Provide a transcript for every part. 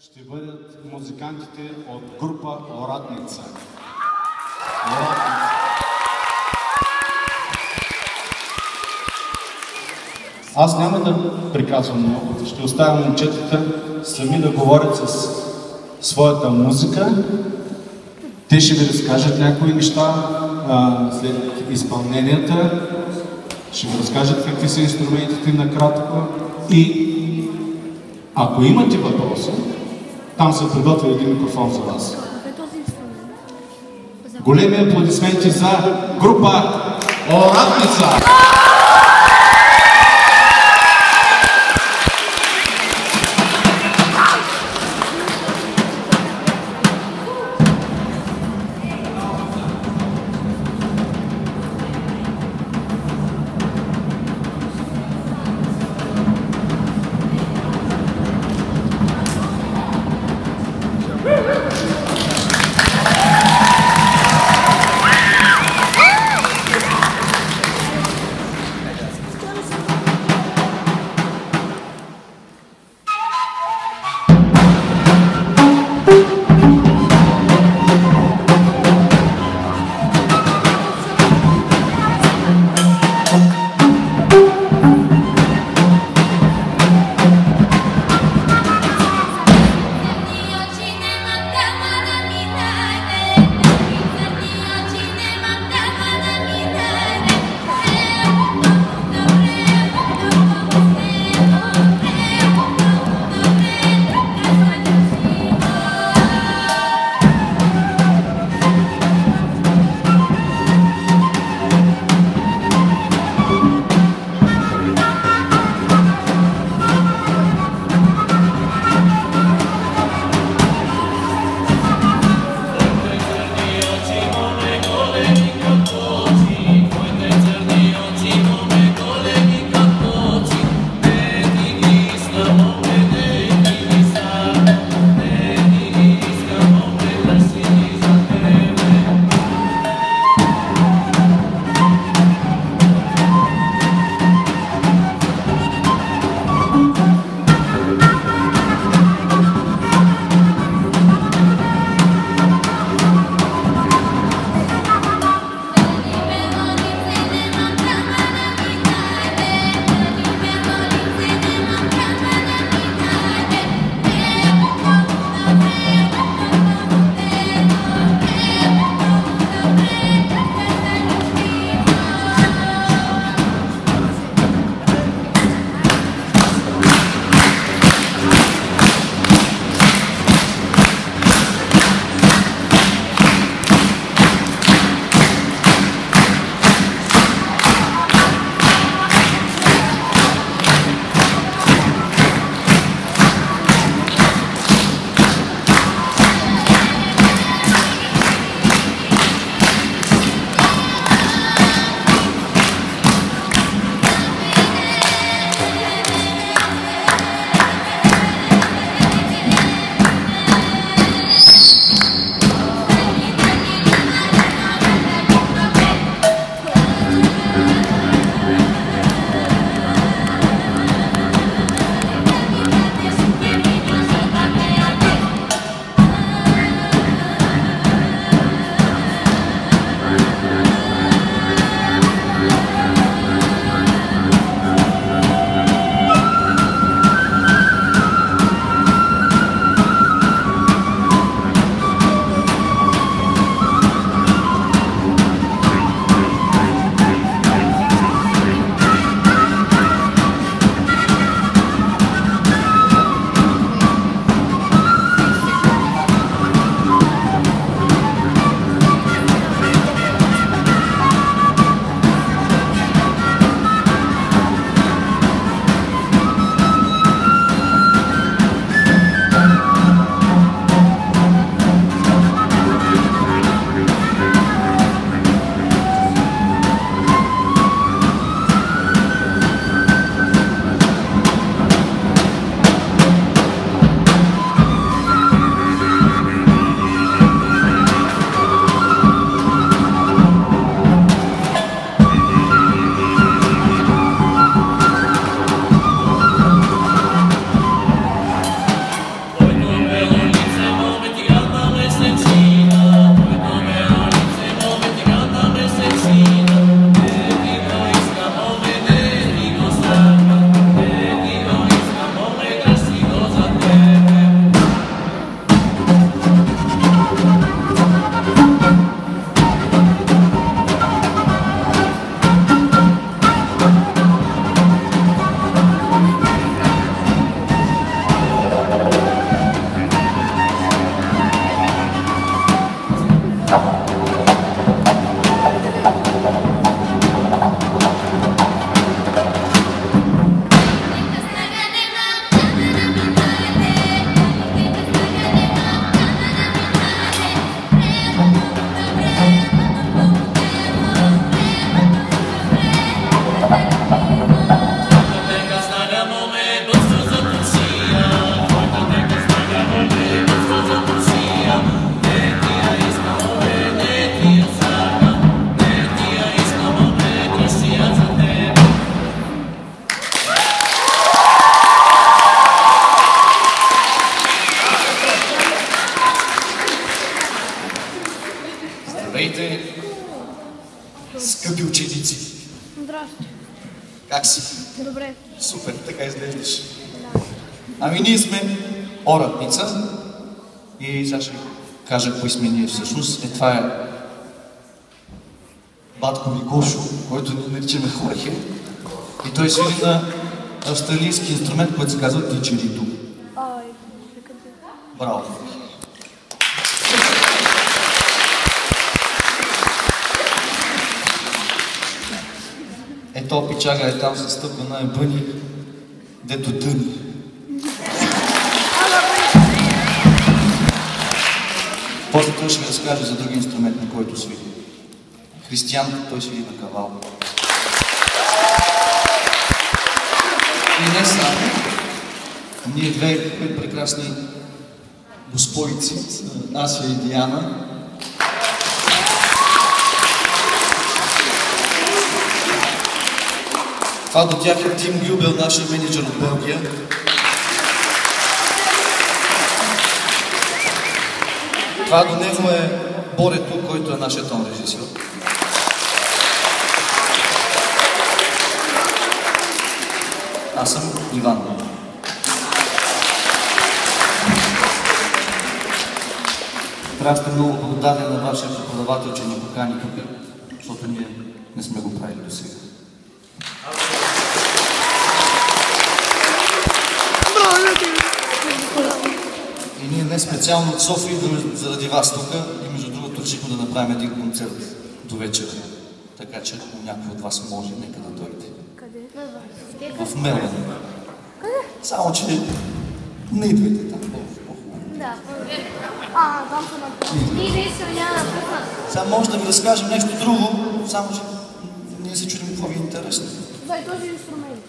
ще бъдат музикантите от група Оратница. Оратница. Аз няма да приказвам много, ще оставя момчетата сами да говорят с своята музика. Те ще ви разкажат някои неща а, след изпълненията. Ще ви разкажат какви са инструментите накратко. И ако имате въпроси, там се приготвя един микрофон за вас. Големи аплодисменти за група Оратница! Оратница и сега ще ви кажа кои сме ние всъщност. Е, това е батко ми Гошо, който ние наричаме Хорхе. И той свири на австралийски инструмент, който се казва викате. Браво! Е, то пичага е там с стъпа на ебъни, дето дъни. После той ще разкаже за други инструмент, на който свири. Християн, той свири на кавал. И не само. Ние две прекрасни госпойци, Ася и Диана. Това до тях е Тим Гюбел, нашия менеджер от Белгия. Това до него е Борето, който е нашия тон режисьор. Аз съм Иван. Трябва сте много благодарни на вашия преподавател, че ни покани тук, защото ние не сме го правили до сега. И ние днес специално от София заради вас тук и между другото решихме да направим един концерт до вечера. Така че ако някой от вас може, нека да дойде. Къде? В Мелан. Къде? Само, че не идвайте там. Да. А, там са на... Наистина няма. Сега може да ви разкажем нещо друго, само че ние се чудим какво ви е интересно. За и този инструмент.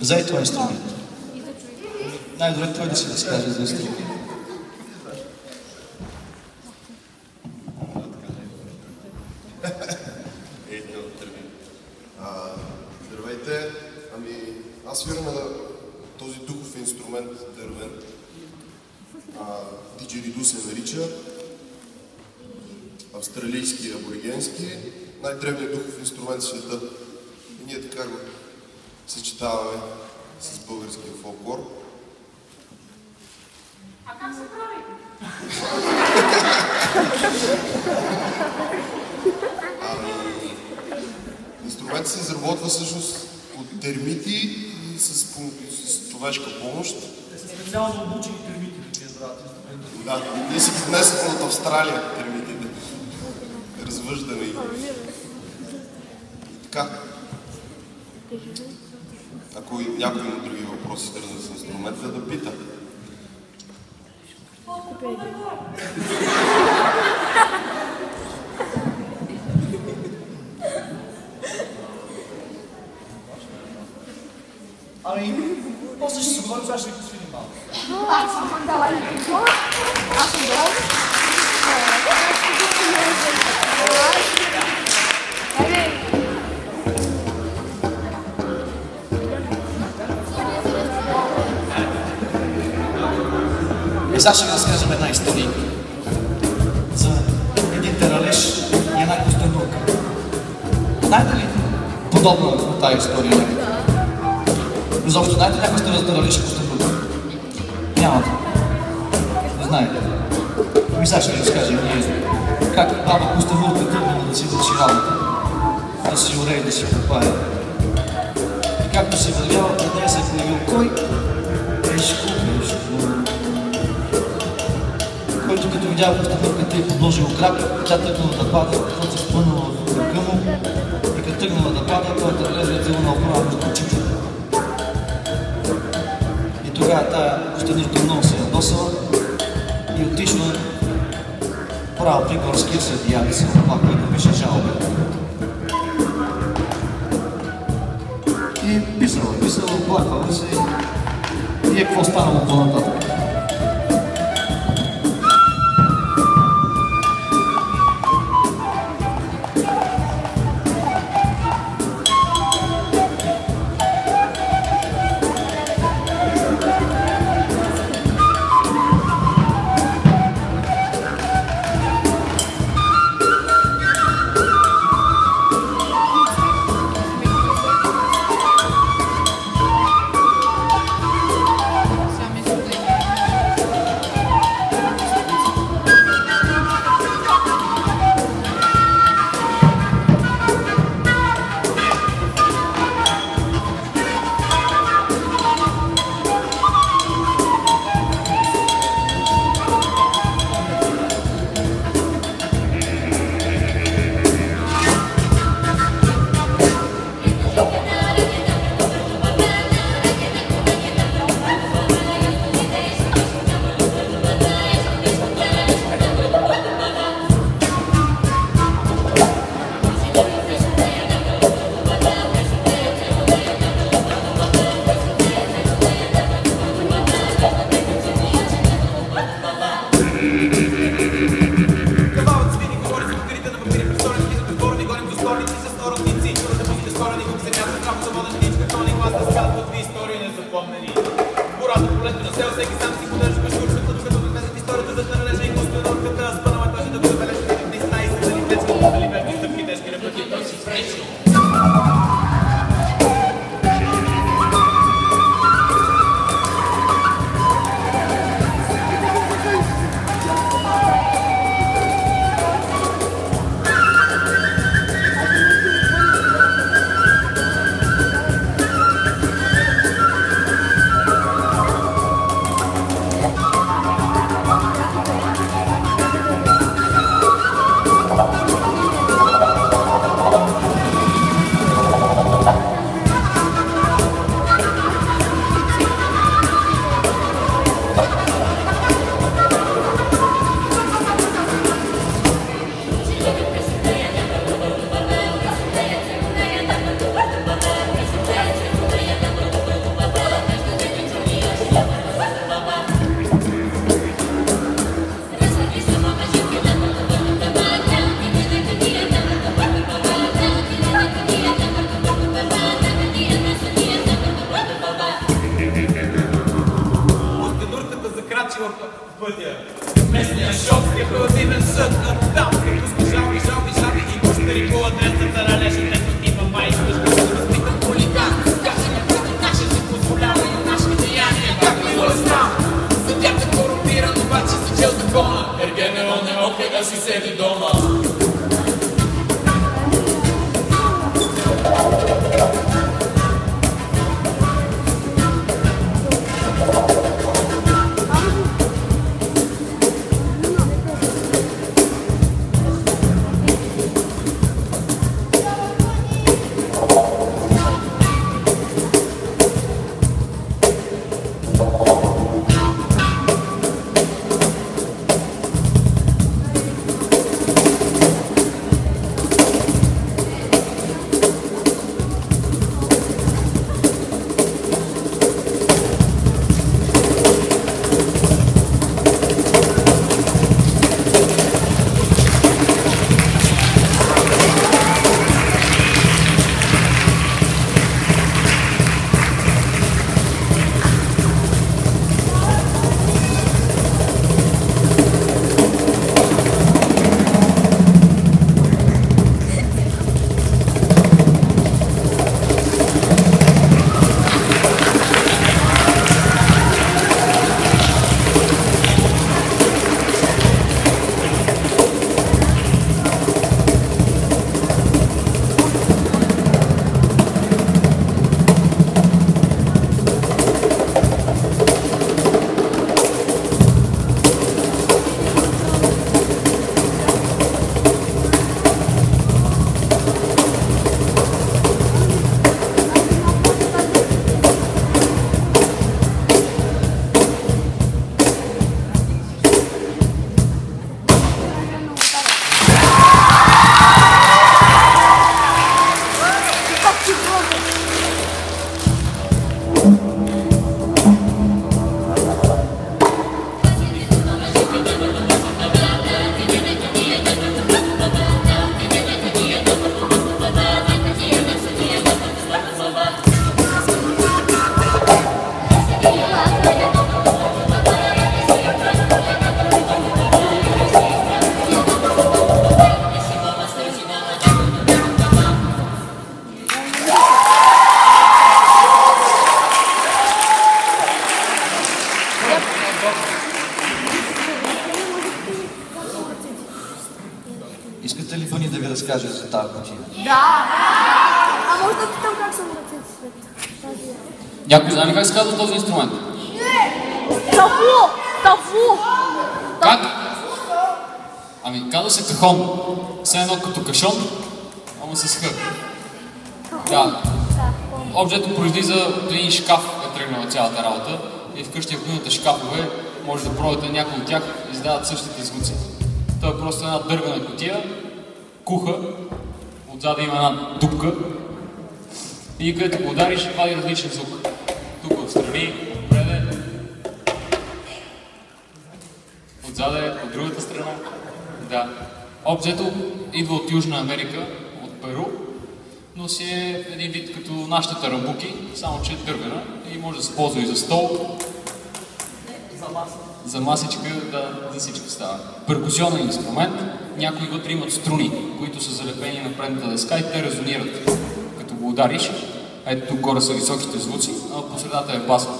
За и това инструмент. Най-добре той да си разкаже за инструмент. Ето, тръгвам. А, Здравейте, ами аз свирам на този духов инструмент дървен. Диджериду се нарича. Австралийски и аборигенски. Най-древният духов инструмент в света. И ние така го съчетаваме с българския фолклор. А как се прави? Инструментът се изработва всъщност от термити и с, с човешка помощ. Специално обучени термити да правят инструмента. Да, ние си ги внесохме от Австралия термитите. Развъждаме ги. Така. Ако и някой има други въпроси, свързани с инструмента, да пита. Ами, после ще си говорим, сега ще ви посвирим малко. И. И сега ще ви разкажем една история. За един тералеж и една костенурка. Знаете ли подобно на тази история? Изобщо знаете някой сте и костенурка? Знаете. Ми сега ще разкажем ние. Как баба костенурка тръгнала да си върши работа. Да си орее, да си купае. И както се вървяла, пред нея се е появил кой? Ешко, ешко който като видял постъпърката и подложил крак, тя тръгнала да пада, защото се спънала в ръка му и като тръгнала да пада, той е взела на обрана между очите. И тогава тая костенирка много се ядосала право при горския съдия да се оплаква и да пише жалба. И писала, писала, оплаквала се и е какво станало по-нататък. този инструмент? Таву! Таву! Как? Ами, казва се кахон. Все едно като кашон, ама с хър. Да. Обзето произлиза от един шкаф е тръгнала цялата работа и вкъщи ако имате шкафове, може да пробвате някои от тях, издават същите звуци. Той е просто една дървена котия, куха, отзад има една дупка и където го удариш, вади различен звук. Отстрани, отпреде. Отзаде, от другата страна. Да. Обзето идва от Южна Америка, от Перу, но си е един вид като нашите тарамбуки, само че е дървена и може да се ползва и за стол. За маса. За масичка, да, за всичко става. Перкусионен инструмент, някои вътре имат струни, които са залепени на предната дъска и те резонират, като го удариш ето тук горе са високите звуци, а по средата е басът.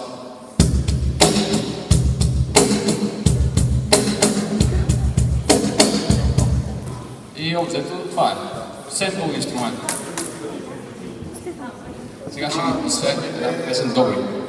И обзето това е. Семпл инструмент. Сега ще ги посве една песен добри.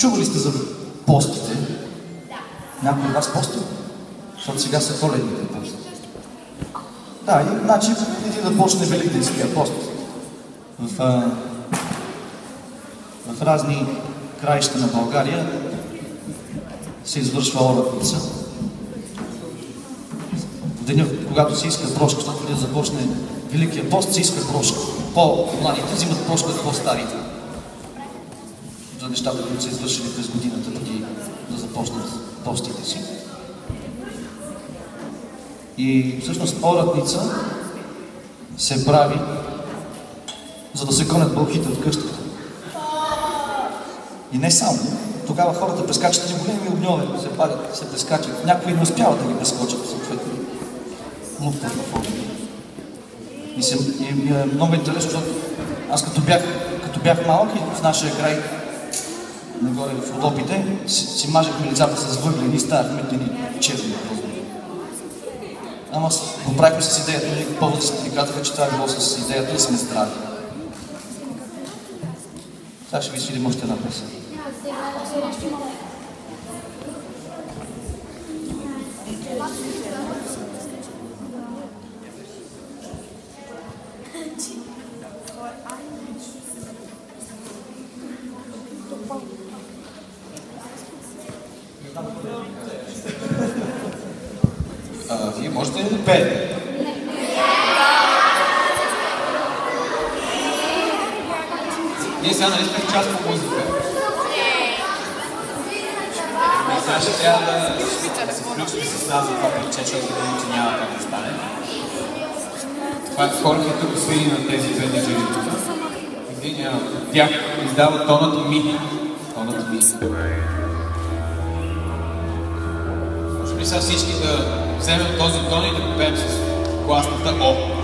Чували сте за постите? Някой от вас пости? Защото сега са коледните пости. Да, и, значи преди да почне Великденския пост, в, а, в разни краища на България се извършва оратница. В деня, когато се иска прошка, защото преди да започне Великия пост, се иска прошка. По-младите взимат прошка от по-старите. Нещата, които са извършили през годината, преди да започнат постите си. И всъщност оратница се прави за да се гонят бълхите от къщата. И не само. Тогава хората прескачат едни големи огньове, се падат, се прескачат. Някои не успяват да ги прескочат, съответно. Лупват на фона. И, се, и, и е много интересно, защото аз като бях, като бях малък и в нашия край, нагоре в Родопите, си, мажехме лицата с въглени и ставахме едни черни. Ама го с идеята, нали, поводите ни казаха, че това е било с идеята да сме здрави. Сега ще ви свидим още една песен. А, вие можете ли да пеете? Ние сега нали сме в част по музика. И сега ще трябва да, се включим с за това парче, защото иначе няма как да стане. Това е хората тук свири на тези две диджери тук. Тях издава тонът ми. Тонът ми. Може би сега всички да вземем този тон и да го пеем с гласната О.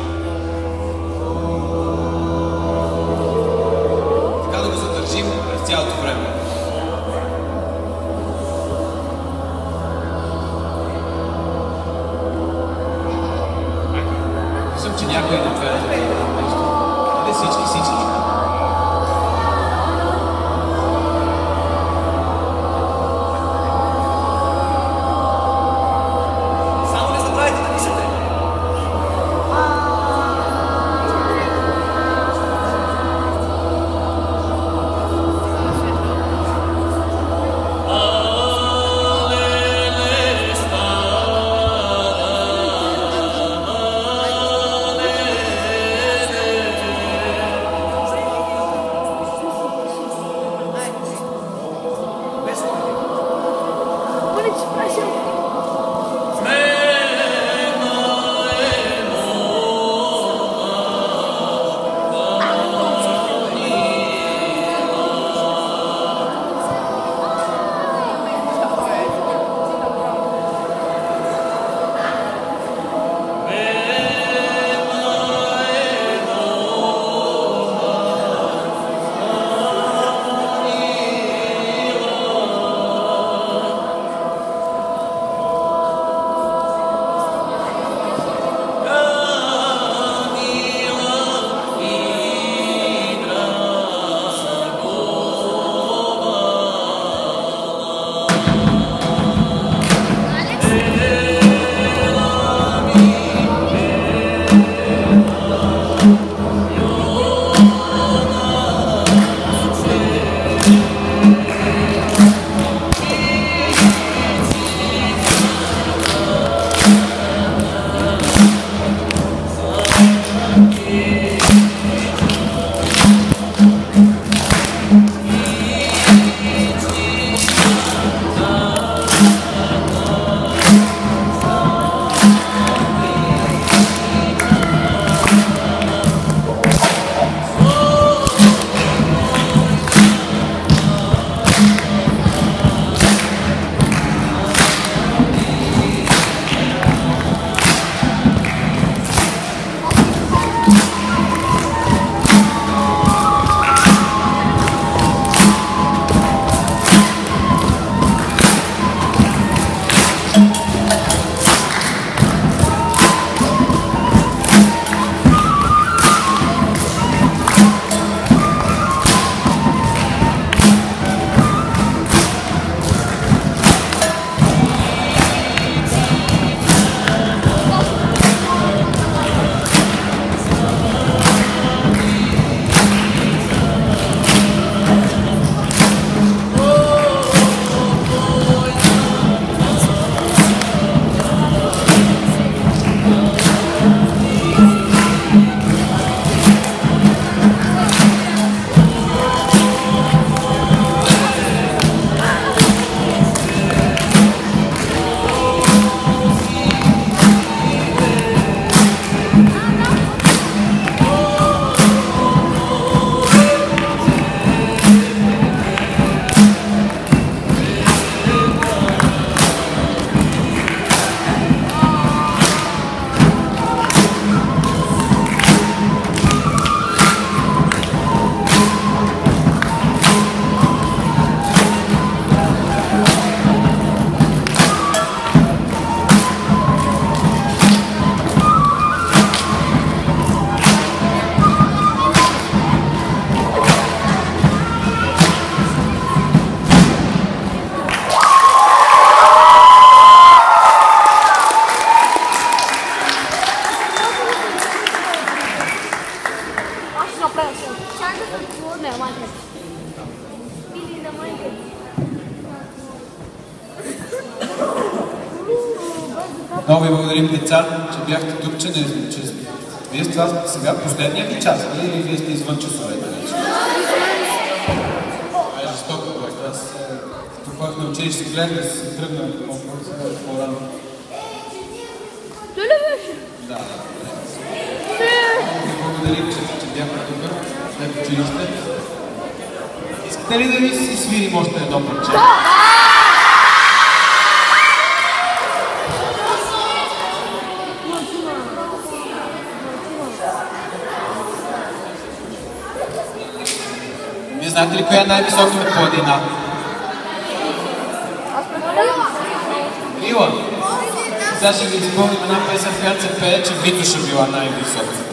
че, не, че вие сте това сега последния ви час, нали? или вие сте извън часовете вече? Това е жестоко, което аз е, тук ходих на училище, гледах да се тръгна по-рано. Да, да. Ви благодарим, че, че бяхте тук, след училище. Искате ли да ви си свирим още едно парче? Вие Znate li koja je najvisoka podina? Ivo, zašto mi izgovorimo nam pesam Herce Peče, Vituša bila najvisoka.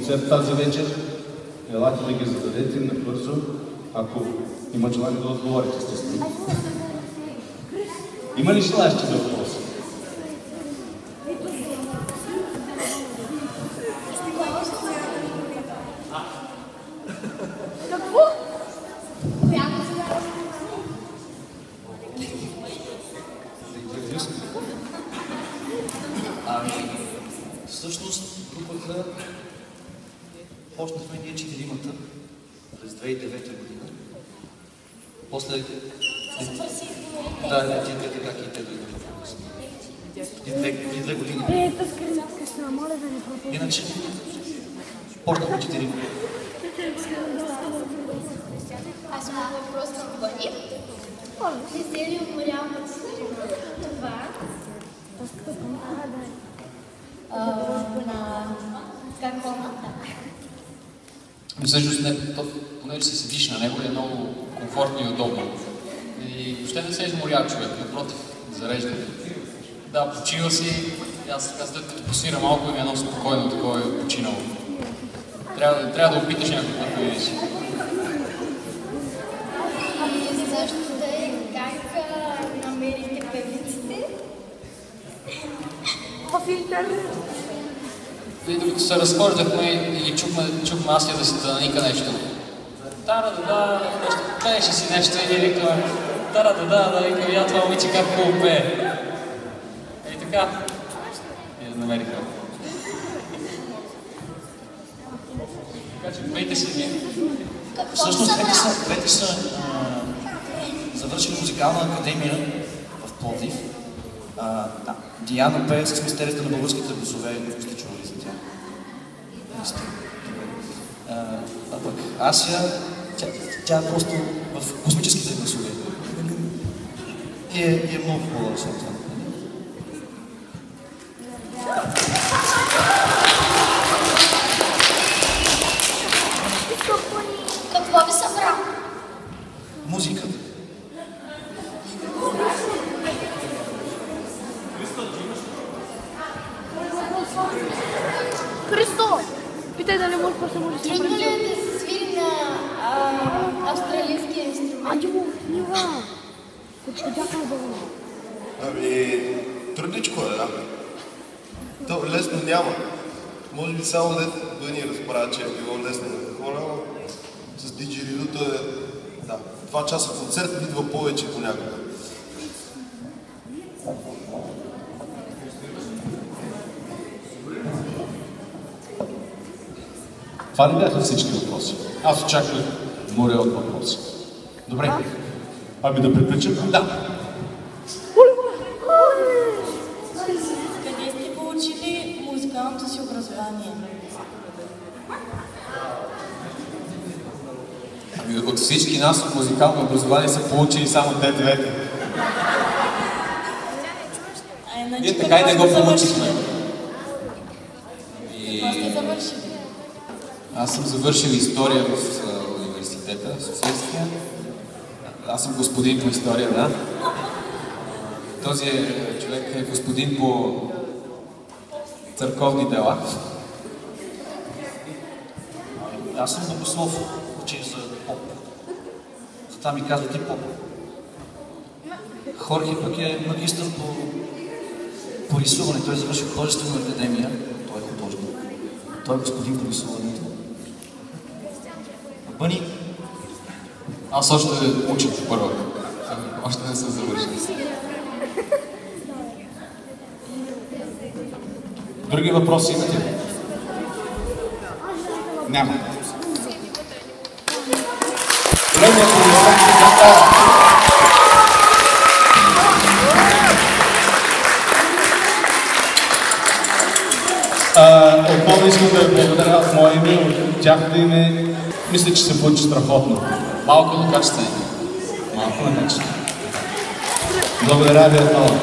Концерт тази вечер. Елате да ги зададете набързо, ако има желание да отговорите, естествено. Има ли желаящи за въпроси? Ами, всъщност групата почнахме ние четиримата през 2009 година. После... Да, не, тия двете как и те дойдоха по-късно. Преди две, години. Е, тъскай, късна, моля да не пропусна. Иначе почнахме четирима. Аз имам въпрос към Бъди. Не се ли уморява от това а, на каконата? Но всъщност не, то, понеже си седиш на него е много комфортно и удобно. И въобще не се изморява човек, напротив, зарежда. Да, почива си, аз така след като посвира малко и ми е много спокойно, такова е починало. Трябва, трябва да опиташ някой път да видиш. Ами е как певиците? В интернет. И докато се разхождахме и ги чухме, чухме аз да си да наника нещо. Тара да да, нещо, пееше си нещо и ние викаме, тара да да, да викаме, я това момиче как хубаво пее. И така. И я намерихме. Така че пейте си. Какво Всъщност двете са, двете са завършили музикална академия в Пловдив. Да. Диана пее с мистерията на българските гласове, сте. А, а пък Ася, тя, тя просто в космическите гласове. И е, и е много хубава, съответно. Какво ви събра? Музиката. Христо! Питай дали може после може да си Трудно ли превзем. е да се свири на а, австралийския инструмент? Ади му, нива! Почти чакай да го. Ами, трудничко е, да. То лесно няма. Може би само дете да ни разбра, че е било лесно на хора, но с диджеридото е, да, два часа концерт идва повече понякога. Това ли бяха всички въпроси? Аз очаквах море от въпроси. Добре. Ами да приключим? Да. Къде сте получили музикалното си образование? Ами от всички нас от музикално образование са получили само те двете. А иначе Ние така и не го получихме. завършили? И Какво сте завършили? Аз съм завършил история в университета, в Софийския. Аз съм господин по история, да. Този е, човек е господин по църковни дела. Аз съм богослов, учих за поп. Затова ми казват и поп. Хорхе пък е магистър по, по рисуване. Той завърши художествена академия. Той е художник. Той е господин по рисуването. Бъни, Аз още уча първа. Още не съм завършил. Други въпроси имате ли? Няма. Големи аплодисменти за това. А, Отново искам да благодаря от мое име, от тяхното име. Мисля, че се получи страхотно. Малко, но качествено. Малко на нещо. Благодаря ви отново.